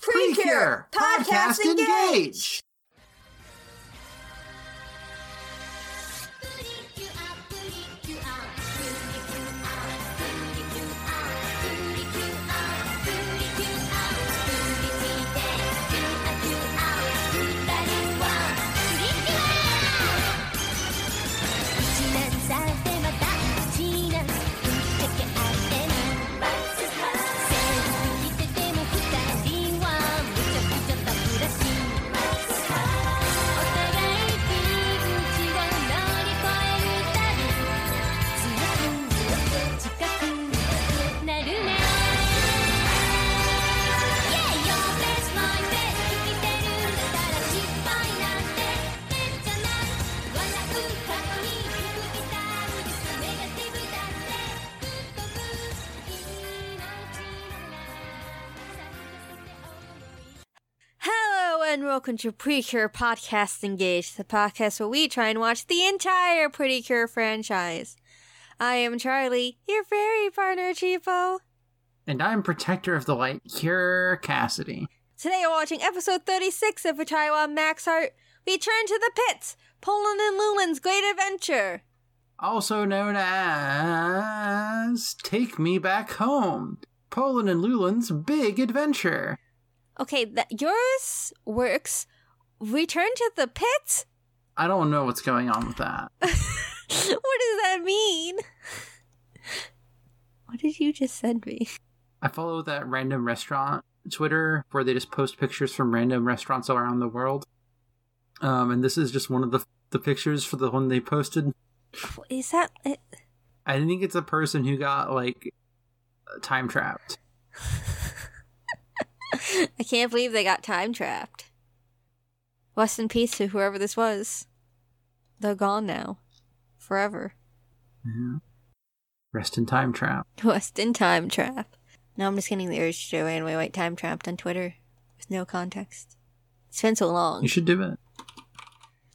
Precure Podcast Engage. And welcome to Precure Podcast Engage, the podcast where we try and watch the entire Pretty Cure franchise. I am Charlie, your fairy partner, Cheapo. And I'm Protector of the Light, Cure Cassidy. Today we're watching episode 36 of Taiwan Max Heart. We turn to the pits, Poland and Lulin's great adventure. Also known as Take Me Back Home, Poland and Lulin's Big Adventure. Okay, that yours works. Return to the pits? I don't know what's going on with that. what does that mean? What did you just send me? I follow that random restaurant Twitter where they just post pictures from random restaurants all around the world. Um, and this is just one of the the pictures for the one they posted. Is that it? I think it's a person who got like time trapped. I can't believe they got time trapped. Rest in peace to whoever this was. They're gone now. Forever. Yeah. Rest in time trap. Rest in time trap. Now I'm just getting the urge to do anyway white time trapped on Twitter with no context. It's been so long. You should do it.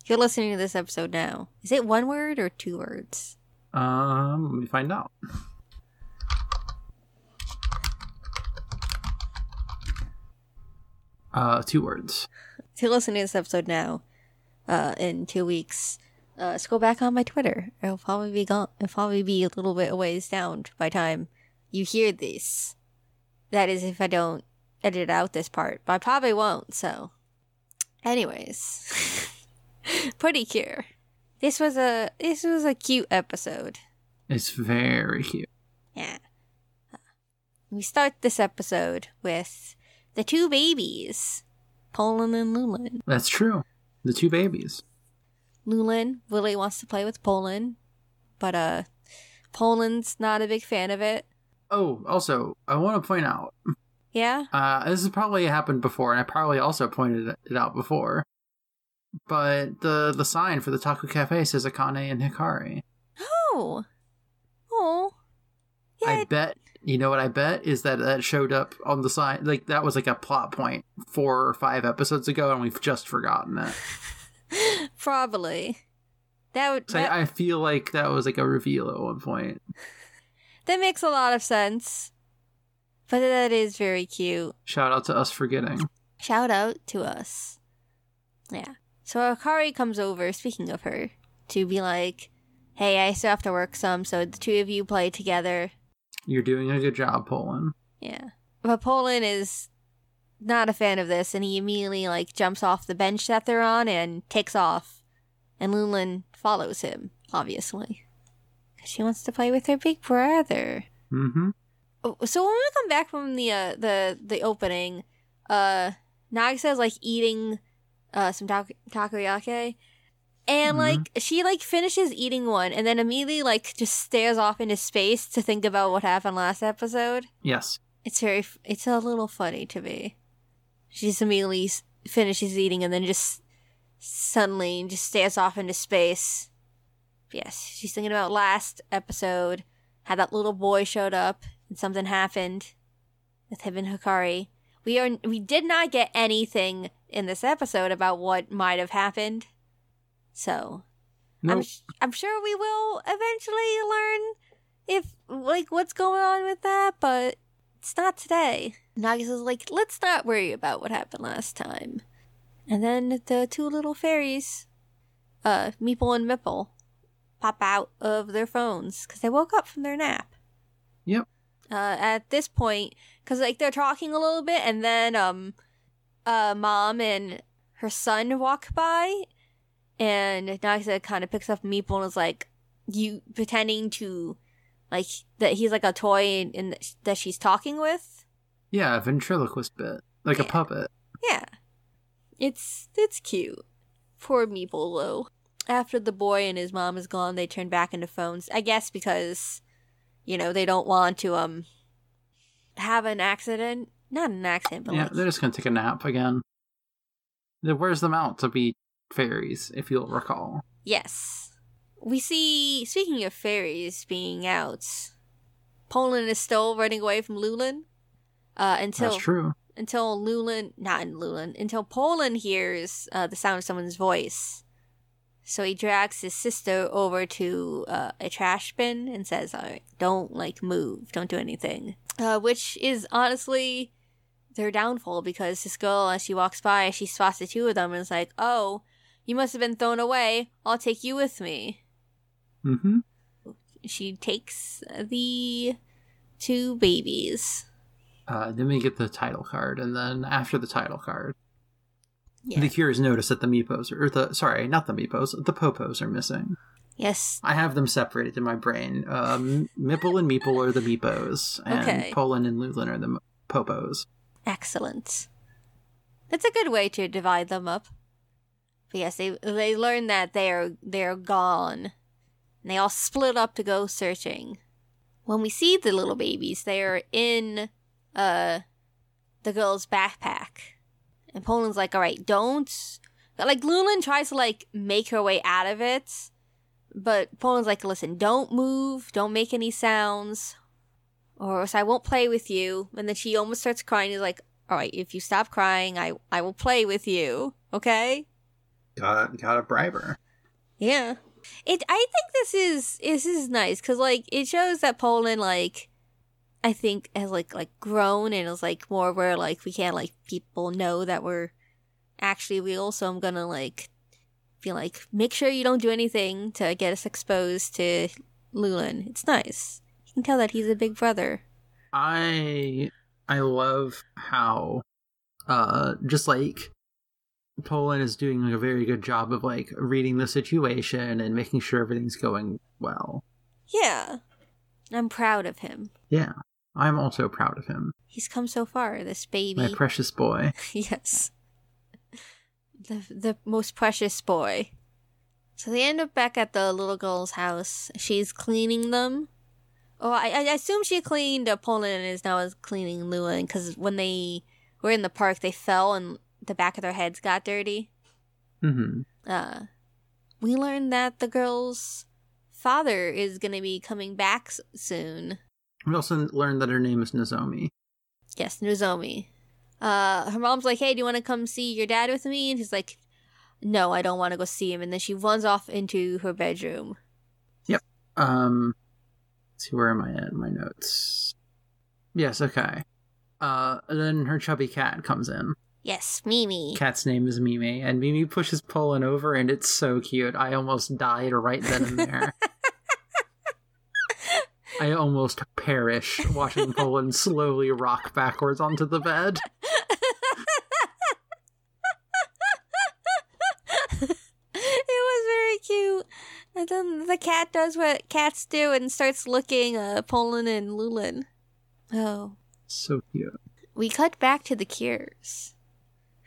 You're listening to this episode now. Is it one word or two words? Um, let me find out. Uh, two words. If you're listening to this episode now, uh, in two weeks, uh, scroll back on my Twitter. It'll probably be gone. It'll probably be a little bit a ways down by time you hear this. That is, if I don't edit out this part, but I probably won't. So, anyways, pretty cure. This was a this was a cute episode. It's very cute. Yeah. We start this episode with the two babies, Poland and Lulin. That's true. The two babies. Lulin really wants to play with Poland, but uh, Poland's not a big fan of it. Oh, also, I want to point out. Yeah. Uh, this has probably happened before, and I probably also pointed it out before. But the the sign for the taco cafe says Akane and Hikari. Oh. Oh. Yeah. I bet you know what I bet is that that showed up on the sign. Like that was like a plot point four or five episodes ago, and we've just forgotten it. Probably. That would. That, I, I feel like that was like a reveal at one point. that makes a lot of sense. But that is very cute. Shout out to us forgetting. Shout out to us. Yeah. So Akari comes over, speaking of her, to be like, hey, I still have to work some, so the two of you play together. You're doing a good job, Poland. Yeah. But Poland is not a fan of this, and he immediately, like, jumps off the bench that they're on and takes off. And Lulin follows him, obviously. Because she wants to play with her big brother. Mm-hmm. Oh, So when we come back from the uh, the the opening, uh, Nagisa is like eating uh some ta- takoyaki, and Mhm. like she like finishes eating one, and then immediately like just stares off into space to think about what happened last episode. Yes. It's very it's a little funny to me. She just immediately finishes eating and then just suddenly just stares off into space. Yes, she's thinking about last episode, how that little boy showed up and something happened with him and Hikari. We are we did not get anything in this episode about what might have happened. So I'm, sh- I'm sure we will eventually learn if like what's going on with that, but it's not today. Nagisa's like, let's not worry about what happened last time. And then the two little fairies, uh, Mepple and Mipple, pop out of their phones because they woke up from their nap. Yep. Uh, at this point, because like they're talking a little bit, and then um, uh, mom and her son walk by, and Nagisa kind of picks up Mepple and is like, "You pretending to, like that he's like a toy and, and that she's talking with." Yeah, a ventriloquist bit. Like a puppet. Yeah. It's it's cute. Poor Mepple though. After the boy and his mom is gone, they turn back into phones. I guess because you know, they don't want to um have an accident. Not an accident, but yeah, like they're just gonna take a nap again. It wears them out to be fairies, if you'll recall. Yes. We see speaking of fairies being out, Poland is still running away from Lulin. Uh until That's true. until Lulin, not in Lulin, until Poland hears uh, the sound of someone's voice. So he drags his sister over to uh, a trash bin and says, "All right, don't like move, don't do anything." Uh, which is honestly their downfall because this girl, as she walks by, she spots the two of them and is like, "Oh, you must have been thrown away. I'll take you with me." Mm-hmm. She takes the two babies. Uh, then we get the title card, and then after the title card, Yeah. the Cures notice that the Meepos, or the sorry, not the Meepos, the Popos are missing. yes. I have them separated in my brain. Um, Mipple and Meeple are the Meepos, and Okay. Poland and Lulin are the Popos. Excellent. That's a good way to divide them up. But yes, they they learn that they're they're gone. And they all split up to go searching. When we see the little babies, they are in uh the girl's backpack. And Poland's like, alright, don't like Lulin tries to like make her way out of it. But Poland's like, listen, don't move, don't make any sounds, or else I won't play with you. And then she almost starts crying. He's like, all right, if you stop crying, I, I will play with you. Okay? Gotta gotta bribe her. Yeah. It. I think this is this is nice because like it shows that Poland like I think has like like grown and is like more where like we can't like people know that we're actually real. So I'm gonna like be like make sure you don't do anything to get us exposed to Lulin. It's nice. You can tell that he's a big brother. I I love how uh just like Poland is doing a very good job of like reading the situation and making sure everything's going well. Yeah. I'm proud of him. Yeah. I'm also proud of him. He's come so far, this baby. My precious boy. yes. The the most precious boy. So they end up back at the little girl's house. She's cleaning them. Oh, I, I assume she cleaned uh, Poland and is now cleaning Lulin because when they were in the park, they fell and the back of their heads got dirty. hmm Uh, we learned that the girl's father is going to be coming back s- soon. We also learned that her name is Nozomi. Yes, Nozomi. Uh, her mom's like, "Hey, do you want to come see your dad with me?" And he's like, "No, I don't want to go see him." And then she runs off into her bedroom. Yep. Um, let's see, where am I at in my notes? Yes, okay. Uh, then her chubby cat comes in. Yes, Mimi. Cat's name is Mimi, and Mimi pushes Poland over, and it's so cute. I almost died right then and there. I almost perish watching Poland slowly rock backwards onto the bed. it was very cute. And then the cat does what cats do and starts licking uh, Poland and Lulin. Oh. So cute. We cut back to the Cures,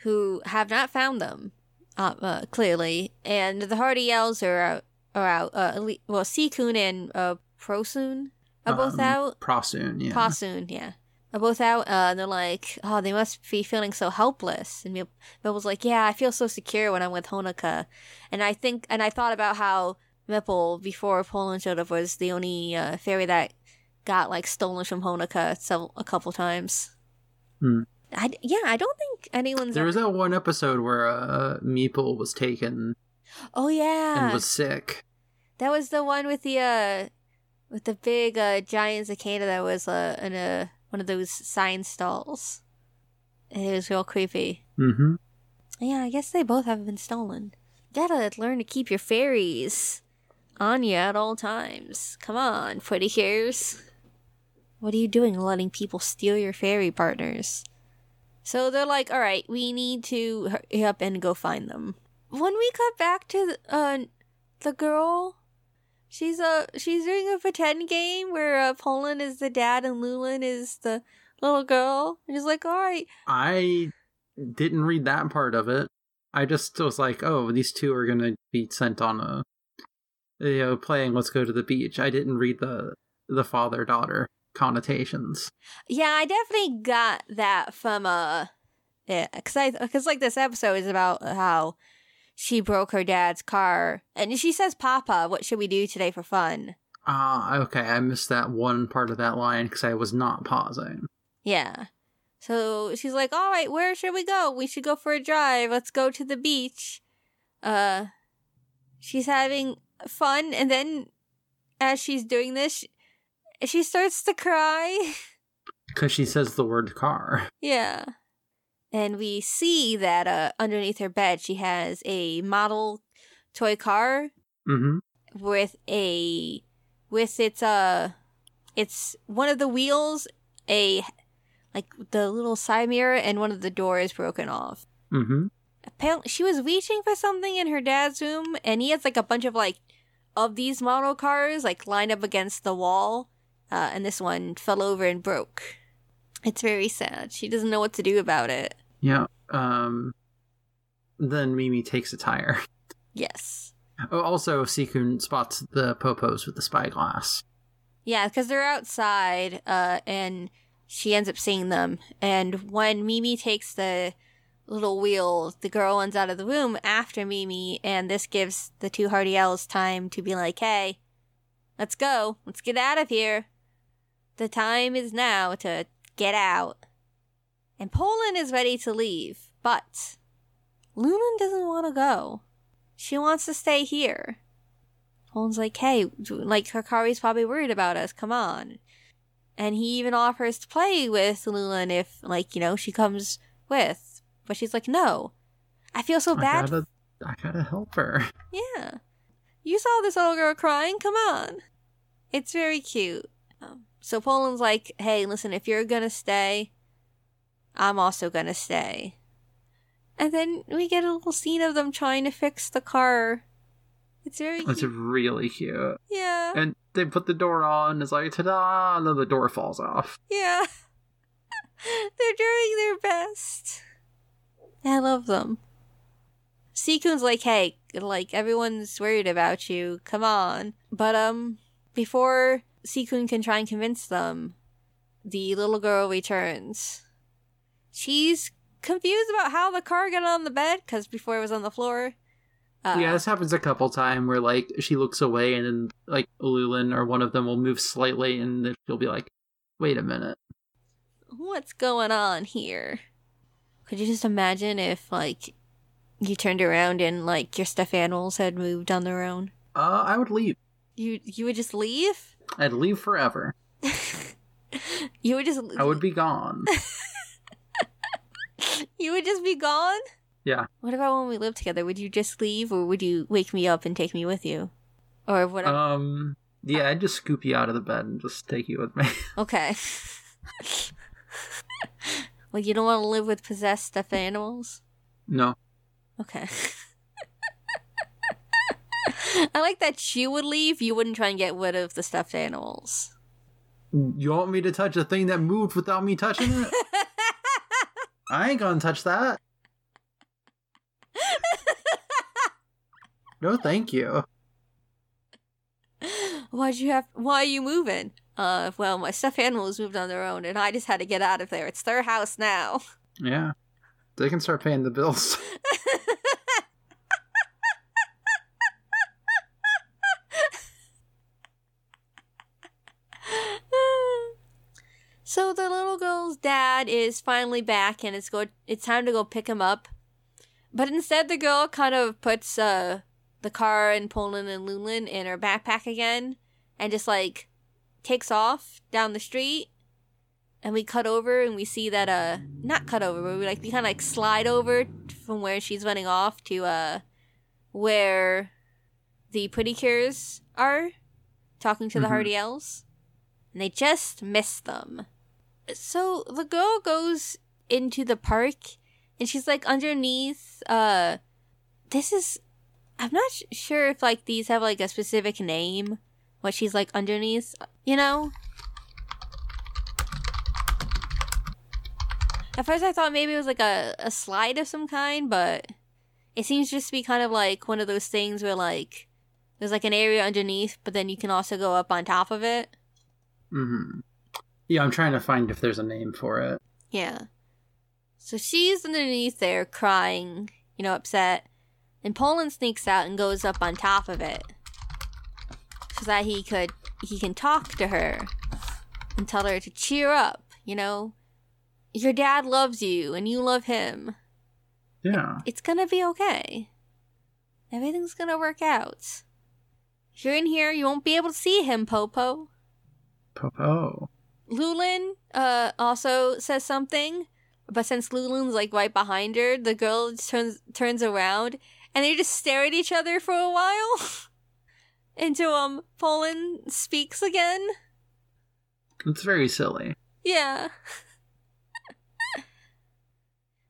who have not found them, uh, uh, clearly, and the Heartiels are out. Are out. Uh, well, Seekun and uh, Prosoon are both Um, out. Prosoon, yeah. Prosoon, yeah. Are both out, uh, and they're like, oh, they must be feeling so helpless. And Mil- Mipple's like, yeah, I feel so secure when I'm with Honoka. And I think, and I thought about how Mipple, before Poland showed up, was the only uh, fairy that got, like, stolen from Honoka several, a couple times. Hmm. I, yeah, I don't think anyone's. There ever- was that one episode where uh, Mepple was taken oh, yeah. and was sick. That was the one with the, uh, with the big, uh, giant cicada that was, uh, in a one of those sign stalls. And it was real creepy. Mm-hmm. Yeah, I guess they both have been stolen. gotta learn to keep your fairies on you at all times. Come on, pretty hairs. What are you doing letting people steal your fairy partners? So they're like, all right, we need to hurry up and go find them. When we cut back to the, uh, the girl, she's uh, she's doing a pretend game where uh, Poland is the dad and Lulin is the little girl. And she's like, all right. I didn't read that part of it. I just was like, oh, these two are gonna be sent on a, you know, playing. Let's go to the beach. I didn't read the the father daughter connotations. Yeah, I definitely got that from uh, yeah, cause I cause like this episode is about how she broke her dad's car, and she says, "Papa, what should we do today for fun?" Ah, uh, okay. I missed that one part of that line because I was not pausing. Yeah. So she's like, "All right, where should we go? We should go for a drive. Let's go to the beach." Uh, she's having fun, and then as she's doing this, she, starts to cry because she says the word car. Yeah, and we see that uh, underneath her bed she has a model toy car mm-hmm. with a with its uh it's one of the wheels a like the little side mirror and one of the doors broken off. Mm-hmm. Apparently, she was reaching for something in her dad's room, and he has like a bunch of like of these model cars like lined up against the wall, uh, and this one fell over and broke. It's very sad. She doesn't know what to do about it. Yeah. Um. Then Mimi takes a tire. Yes. Oh, also, Sikun spots the popos with the spyglass. Yeah, because they're outside, uh, and she ends up seeing them. And when Mimi takes the little wheel, the girl runs out of the room after Mimi, and this gives the two Heartiels time to be like, hey, let's go. Let's get out of here. The time is now to get out. And Poland is ready to leave, but Lulin doesn't want to go. She wants to stay here. Poland's like, hey, like Hikari's probably worried about us. Come on. And he even offers to play with Lulin if, like, you know, she comes with. But she's like, no. I feel so bad. I gotta, I gotta help her. Yeah. You saw this little girl crying. Come on. It's very cute. Um, so Poland's like, hey, listen, if you're gonna stay, I'm also gonna stay. And then we get a little scene of them trying to fix the car. It's very It's cute. really cute. Yeah. And they put the door on, it's like, ta da! And then the door falls off. Yeah. They're doing their best. I love them. Sekun's like, hey, like, everyone's worried about you. Come on. But, um, before Sekun can try and convince them, the little girl returns. She's confused about how the car got on the bed, because before it was on the floor. Uh, yeah, this happens a couple times where like she looks away and then like Lulin or one of them will move slightly and then she'll be like, "Wait a minute." What's going on here? Could you just imagine if like you turned around and like your stuffed animals had moved on their own? Uh, I would leave. You you would just leave? I'd leave forever. you would just I would be gone. you would just be gone? Yeah. What about when we live together? Would you just leave or would you wake me up and take me with you? Or whatever. Um. Yeah, I'd just scoop you out of the bed and just take you with me. okay. well, you don't want to live with possessed stuffed animals? no. Okay. I like that she would leave, you wouldn't try and get rid of the stuffed animals. You want me to touch a thing that moved without me touching it? I ain't gonna touch that. No, thank you. Why'd you have why are you moving? Uh well my stuffed animals moved on their own and I just had to get out of there. It's their house now. Yeah. They can start paying the bills. so the little girl's dad is finally back and it's go it's time to go pick him up. But instead the girl kind of puts uh the car and Poland and Lulin in her backpack again and just like takes off down the street and we cut over and we see that uh not cut over, but we like we kind of like slide over from where she's running off to uh where the pretty cures are talking to the Mhm. Heartiels, and they just miss them. So the girl goes into the park, and she's like underneath. Uh, this is. I'm not sh- sure if like these have like a specific name. What she's like underneath, you know. At first, I thought maybe it was like a, a slide of some kind, but it seems just to be kind of like one of those things where like there's like an area underneath, but then you can also go up on top of it. hmm Yeah, I'm trying to find if there's a name for it. Yeah. So she's underneath there crying, you know, upset. And Poland sneaks out and goes up on top of it. So that he could he can talk to her and tell her to cheer up, you know. Your dad loves you and you love him. Yeah. It's gonna be okay. Everything's gonna work out. If you're in here, you won't be able to see him, Popo. Popo. Lulin uh also says something, but since Lulin's like right behind her, the girl turns turns around and they just stare at each other for a while. Until um Poland speaks again. It's very silly. Yeah.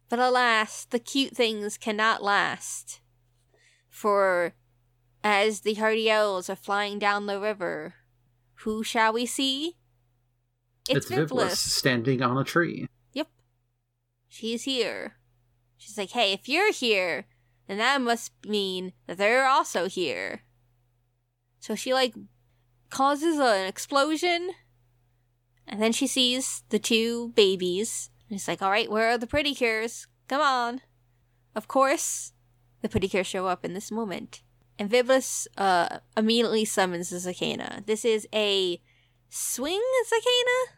but alas, the cute things cannot last. For as the Heartiels are flying down the river, who shall we see? It's, Viblis standing on a tree. Yep. She's here. She's like, hey, if you're here, then that must mean that they're also here. So she, like, causes an explosion, and then she sees the two babies. And she's like, alright, where are the pretty cures? Come on. Of course, the pretty cures show up in this moment. And Viblis uh, immediately summons the Zakenna. This is a swing Zakenna?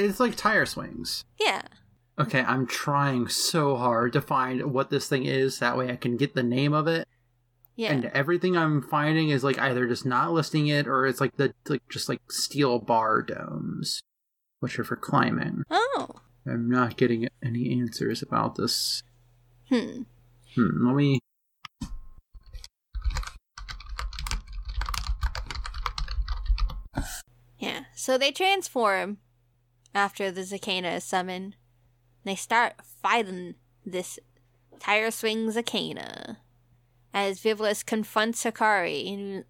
It's like tire swings. Yeah. Okay, I'm trying so hard to find what this thing is. That way I can get the name of it. Yeah. And everything I'm finding is like either just not listing it or it's like the like just like steel bar domes, which are for climbing. Oh. I'm not getting any answers about this. Hmm. Hmm, let me. Yeah. So they transform after the Zakenna is summoned. They start fighting this tire swing Zakenna. As Viblis confronts Hikari and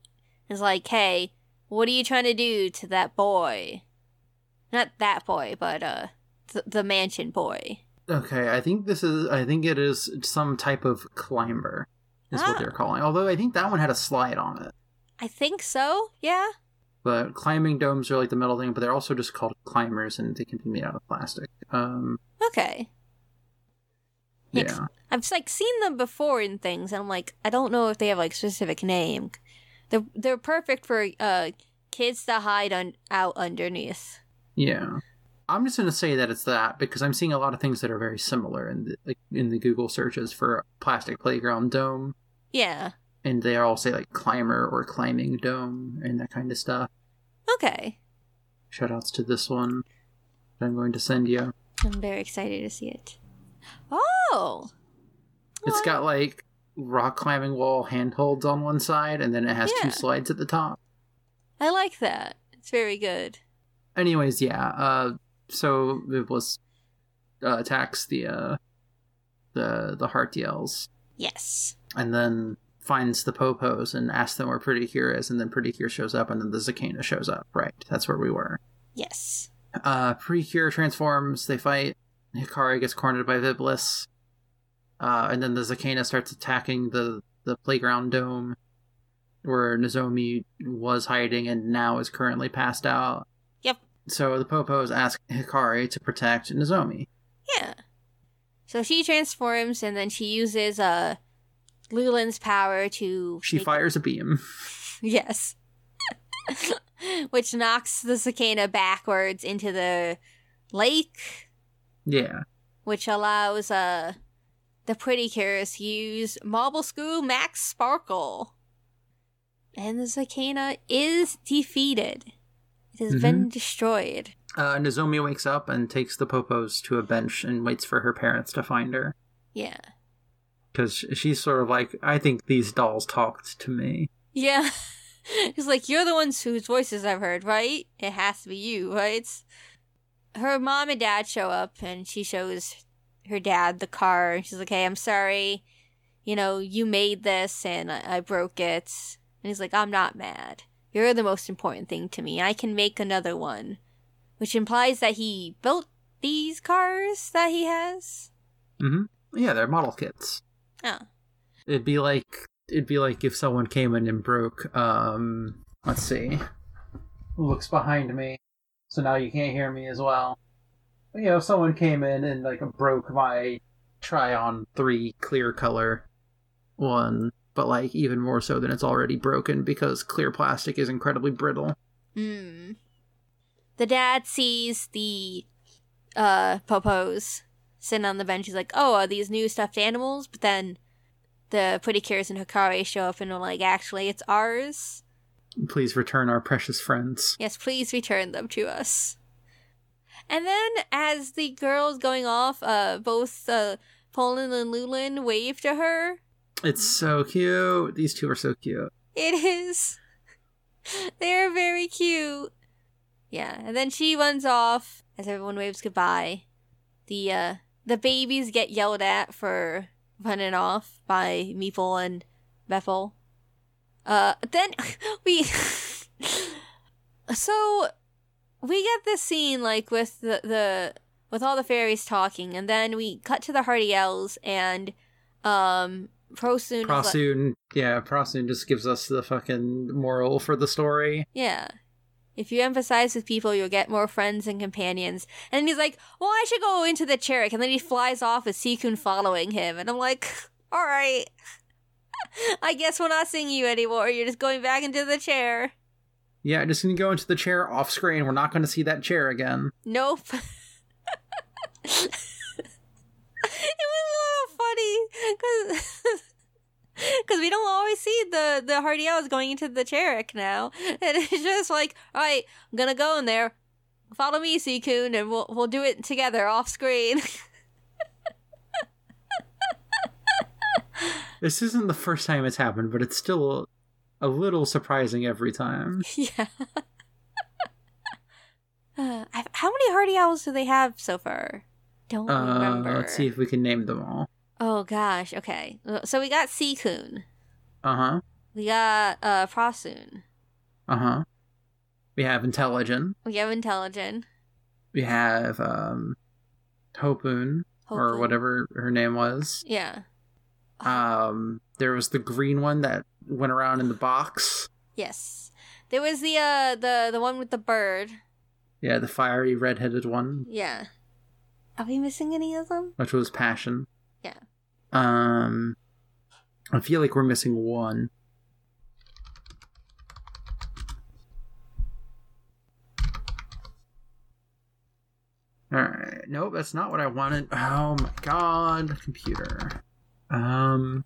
is like, hey, what are you trying to do to that boy? Not that boy, but uh th- the mansion boy. Okay, I think this is. I think it is some type of climber, is what Ah. they're calling. Although I think that one had a slide on it. I think so, yeah? But climbing domes are like the metal thing, but they're also just called climbers, and they can be made out of plastic. Um, Okay. Yeah. I've like seen them before in things, and I'm like, I don't know if they have like specific name. They're they're perfect for uh kids to hide un- out underneath. Yeah. I'm just gonna say that it's that because I'm seeing a lot of things that are very similar in the like in the Google searches for plastic playground dome, Yeah. And they all say like climber or climbing dome and that kind of stuff. Okay. Shoutouts to this one that I'm going to send you. I'm very excited to see it. Oh. It's Well, got like rock climbing wall handholds on one side, and then it has Yeah. two slides at the top. I like that. It's very good. Anyways, yeah. Uh, so Viblis uh, attacks the uh, the the Heartiels. Yes. and then finds the popos and asks them where Pretty Cure is, and then Pretty Cure shows up, and then the Zakenna shows up. Right, that's where we were. Yes. Uh, Pretty Cure transforms, they fight. Hikari gets cornered by Viblis, uh, and then the Zakenna starts attacking the the playground dome, where Nozomi was hiding and now is currently passed out. Yep. So the popos ask Hikari to protect Nozomi. Yeah. So she transforms, and then she uses uh Lulin's power to She fires a beam. Yes. Which knocks the Zakenna backwards into the lake, Yeah. which allows uh the pretty cures to use Marble Screw Max Sparkle. And the Zakenna is defeated. It has been destroyed. Uh, Nozomi wakes up and takes the popos to a bench and waits for her parents to find her. Yeah. Because she's sort of like, I think these dolls talked to me. Yeah. He's like, you're the ones whose voices I've heard, right? It has to be you, right? Her mom and dad show up, and she shows her dad the car. And she's like, hey, I'm sorry. You know, you made this, and I, I broke it. And he's like, I'm not mad. You're the most important thing to me. I can make another one. Which implies that he built these cars that he has. Mm-hmm. Yeah, they're model kits. Oh. It'd be like it'd be like if someone came in and broke. Um, let's see. Looks behind me, so now you can't hear me as well. You know, if someone came in and like broke my Tryon three clear color one, but like even more so than it's already broken because clear plastic is incredibly brittle. Hmm. The dad sees the uh popos sitting on the bench. He's like, "Oh, are these new stuffed animals?" But then the Pretty Cures and Hikari show up and are like, "Actually, it's ours. Please return our precious friends. Yes, please return them to us." And then, as the girl's going off, uh, both uh, Poland and Lulin wave to her. It's so cute. These two are so cute. It is. They're very cute. Yeah, and then she runs off as everyone waves goodbye. The uh the babies get yelled at for running off by Mepple and Bethel. Uh then we So we get this scene like with the the with all the fairies talking and then we cut to the Heartiels and um Prosoon is like- Prosoon, yeah, Prosoon just gives us the fucking moral for the story. Yeah. If you emphasize with people, you'll get more friends and companions. And he's like, well, I should go into the chariot. And then he flies off with Seikun following him. And I'm like, all right. I guess we're not seeing you anymore. You're just going back into the chair. Yeah, just gonna go into the chair off screen. We're not gonna see that chair again. Nope. it was a little funny because because we don't always see the the Hardy Elves going into the Cherick now, and it's just like, all right, I'm gonna go in there. Follow me, Seikun, and we'll we'll do it together off screen. This isn't the first time it's happened, but it's still a little surprising every time. yeah. Uh, how many Heartiels do they have so far? Don't Uh, remember. let's see if we can name them all. Oh gosh. Okay. So we got Seikun. Uh huh. We got uh Prosoon. Uh huh. We have Intelligent. We have Intelligent. We have um, Hopun or whatever her name was. Yeah. Um, there was the green one that went around in the box. Yes. There was the uh the the one with the bird. Yeah, the fiery red-headed one, Yeah. Are we missing any of them? which was Passion. Yeah. Um, I feel like we're missing one. Alright. Nope, that's not what I wanted. Oh my god, computer. Um,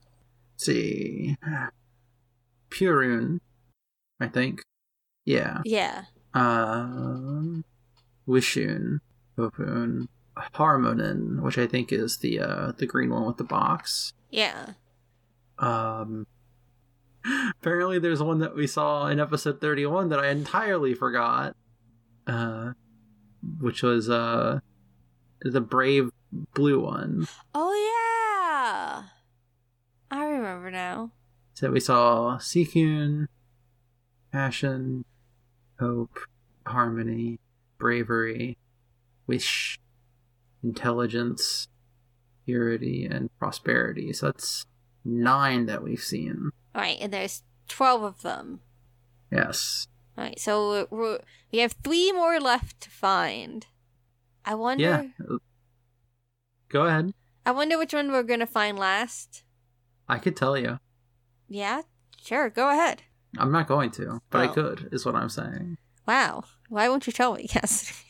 let's see. Purun, I think. Yeah. Yeah. Um, Wishun, Hopun, Harmonin, which I think is the uh the green one with the box. Yeah. Um, apparently there's one that we saw in episode 31 that I entirely forgot. Uh, which was uh the brave blue one. Oh yeah. I remember now. So we saw Seikun, Passion, Hope, Harmony, Bravery, Wish, Intelligence, Purity, and Prosperity. So that's nine that we've seen. All right, and there's twelve of them. Yes. All right, so we're, we have three more left to find. I wonder. Yeah. Go ahead. I wonder which one we're gonna find last. I could tell you. Yeah, sure. Go ahead. I'm not going to, but I Oh. could, is what I'm saying. Wow. Why won't you tell me? Yes.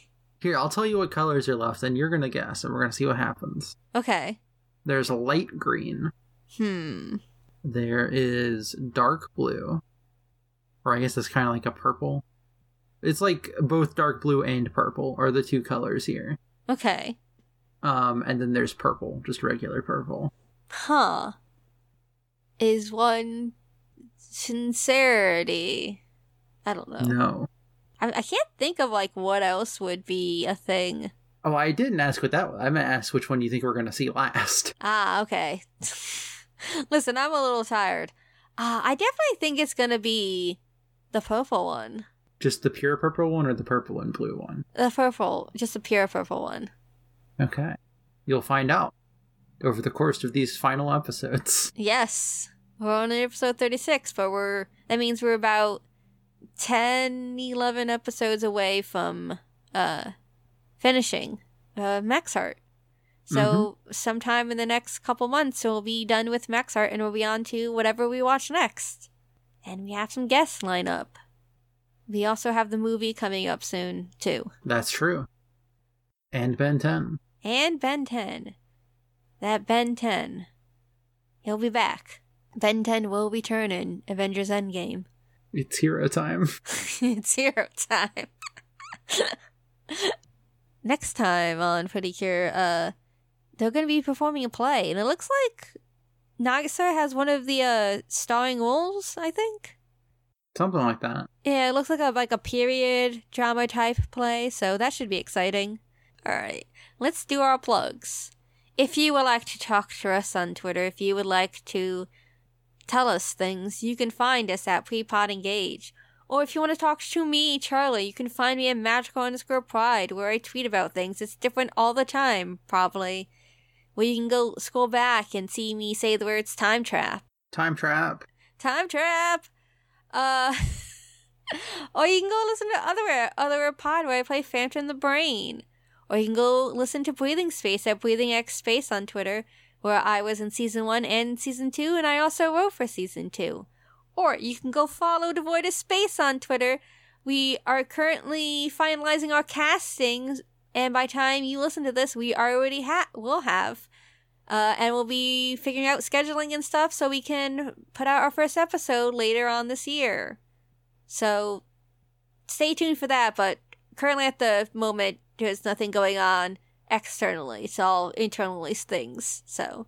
Here, I'll tell you what colors are left, and you're to guess, and we're to see what happens. okay. There's a light green. Hmm. There is dark blue. Or I guess it's kind of like a purple. It's like both dark blue and purple are the two colors here. Okay. Um, and then there's purple, just regular purple. Huh. Is one sincerity? I don't know. No. I, I can't think of like what else would be a thing. Oh, I didn't ask what that was. I meant to ask which one you think we're going to see last. Ah, okay. Listen, I'm a little tired. Uh, I definitely think it's gonna be the purple one. Just the pure purple one or the purple and blue one? The purple, just the pure purple one. Okay. You'll find out over the course of these final episodes. Yes. We're on episode 36, but we're that means we're about 10 11 episodes away from uh finishing uh Max Heart. So sometime in the next couple months we'll be done with Max Heart and we'll be on to whatever we watch next. And we have some guests line up. We also have the movie coming up soon too. That's true. And Ben 10. And Ben 10. That Ben 10. He'll be back. Ben 10 will return in Avengers Endgame. It's hero time. it's hero time. Next time on Pretty Cure, uh, they're going to be performing a play, and it looks like Nagisa has one of the uh, starring roles. I think. Something like that. Yeah, it looks like a like a period drama type play, so that should be exciting. All right, let's do our plugs. If you would like to talk to us on Twitter, if you would like to tell us things, you can find us at Prepod Engage. Or if you want to talk to me, Charlie, you can find me at magical underscore pride, where I tweet about things. It's different all the time, probably. Where you can go scroll back and see me say the words time trap. Time trap. Time trap! Uh. or you can go listen to other other pod where I play Phantom the Brain. Or you can go listen to Breathing Space at Breathing X Space on Twitter, where I was in season one and season two, and I also wrote for season two. Or you can go follow Devoid of Space on Twitter. We are currently finalizing our castings, and by time you listen to this, we already ha- will have. Uh, and we'll be figuring out scheduling and stuff so we can put out our first episode later on this year. So stay tuned for that, but currently at the moment, there's nothing going on externally. It's all internally things, so.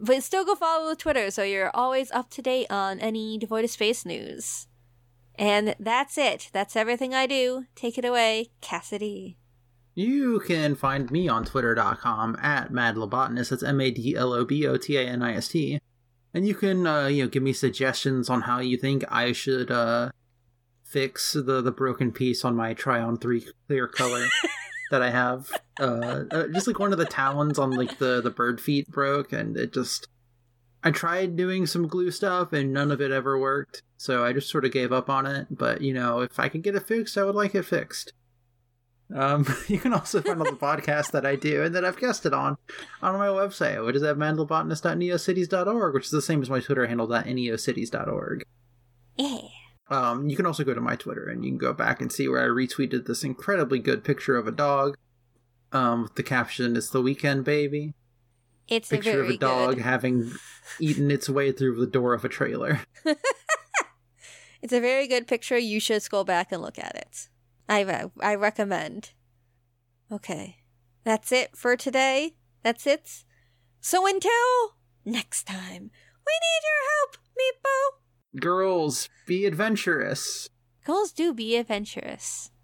But still go follow the Twitter so you're always up to date on any Devoid of Space news. And that's it. That's everything I do. Take it away, Cassidy. You can find me on twitter.com at madlobotanist. That's M A D L O B O T A N I S T. And you can, uh, you know, give me suggestions on how you think I should, uh, fix the, the broken piece on my Tryon 3 clear color that I have. Uh, uh, just like one of the talons on, like, the, the bird feet broke, and it just. I tried doing some glue stuff, and none of it ever worked. So I just sort of gave up on it. But, you know, if I could get it fixed, I would like it fixed. Um, you can also find all the podcasts that I do and that I've guested on on my website, which is at madlobotanist.neocities.org, which is the same as my Twitter handle, neocities.org. Yeah. Um, you can also go to my Twitter and you can go back and see where I retweeted this incredibly good picture of a dog. Um, with the caption, It's the weekend, baby. It's Picture a very of a dog good. having eaten its way through the door of a trailer. It's a very good picture. You should scroll back and look at it. I re- I recommend. Okay. That's it for today. That's it. So until next time, we need your help, Meepo. Girls, be adventurous. Girls do be adventurous.「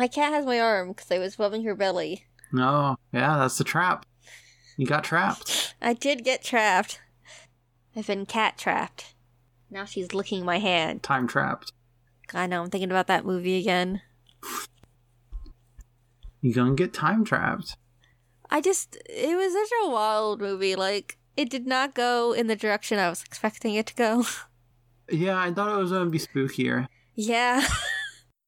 My cat has my arm because I was rubbing her belly. No, yeah, that's the trap. You got trapped. I did get trapped. I've been cat trapped. Now she's licking my hand. Time trapped. I know, I'm thinking about that movie again. You gonna get time trapped. I just, it was such a wild movie. Like, it did not go in the direction I was expecting it to go. Yeah, I thought it was gonna be spookier. yeah.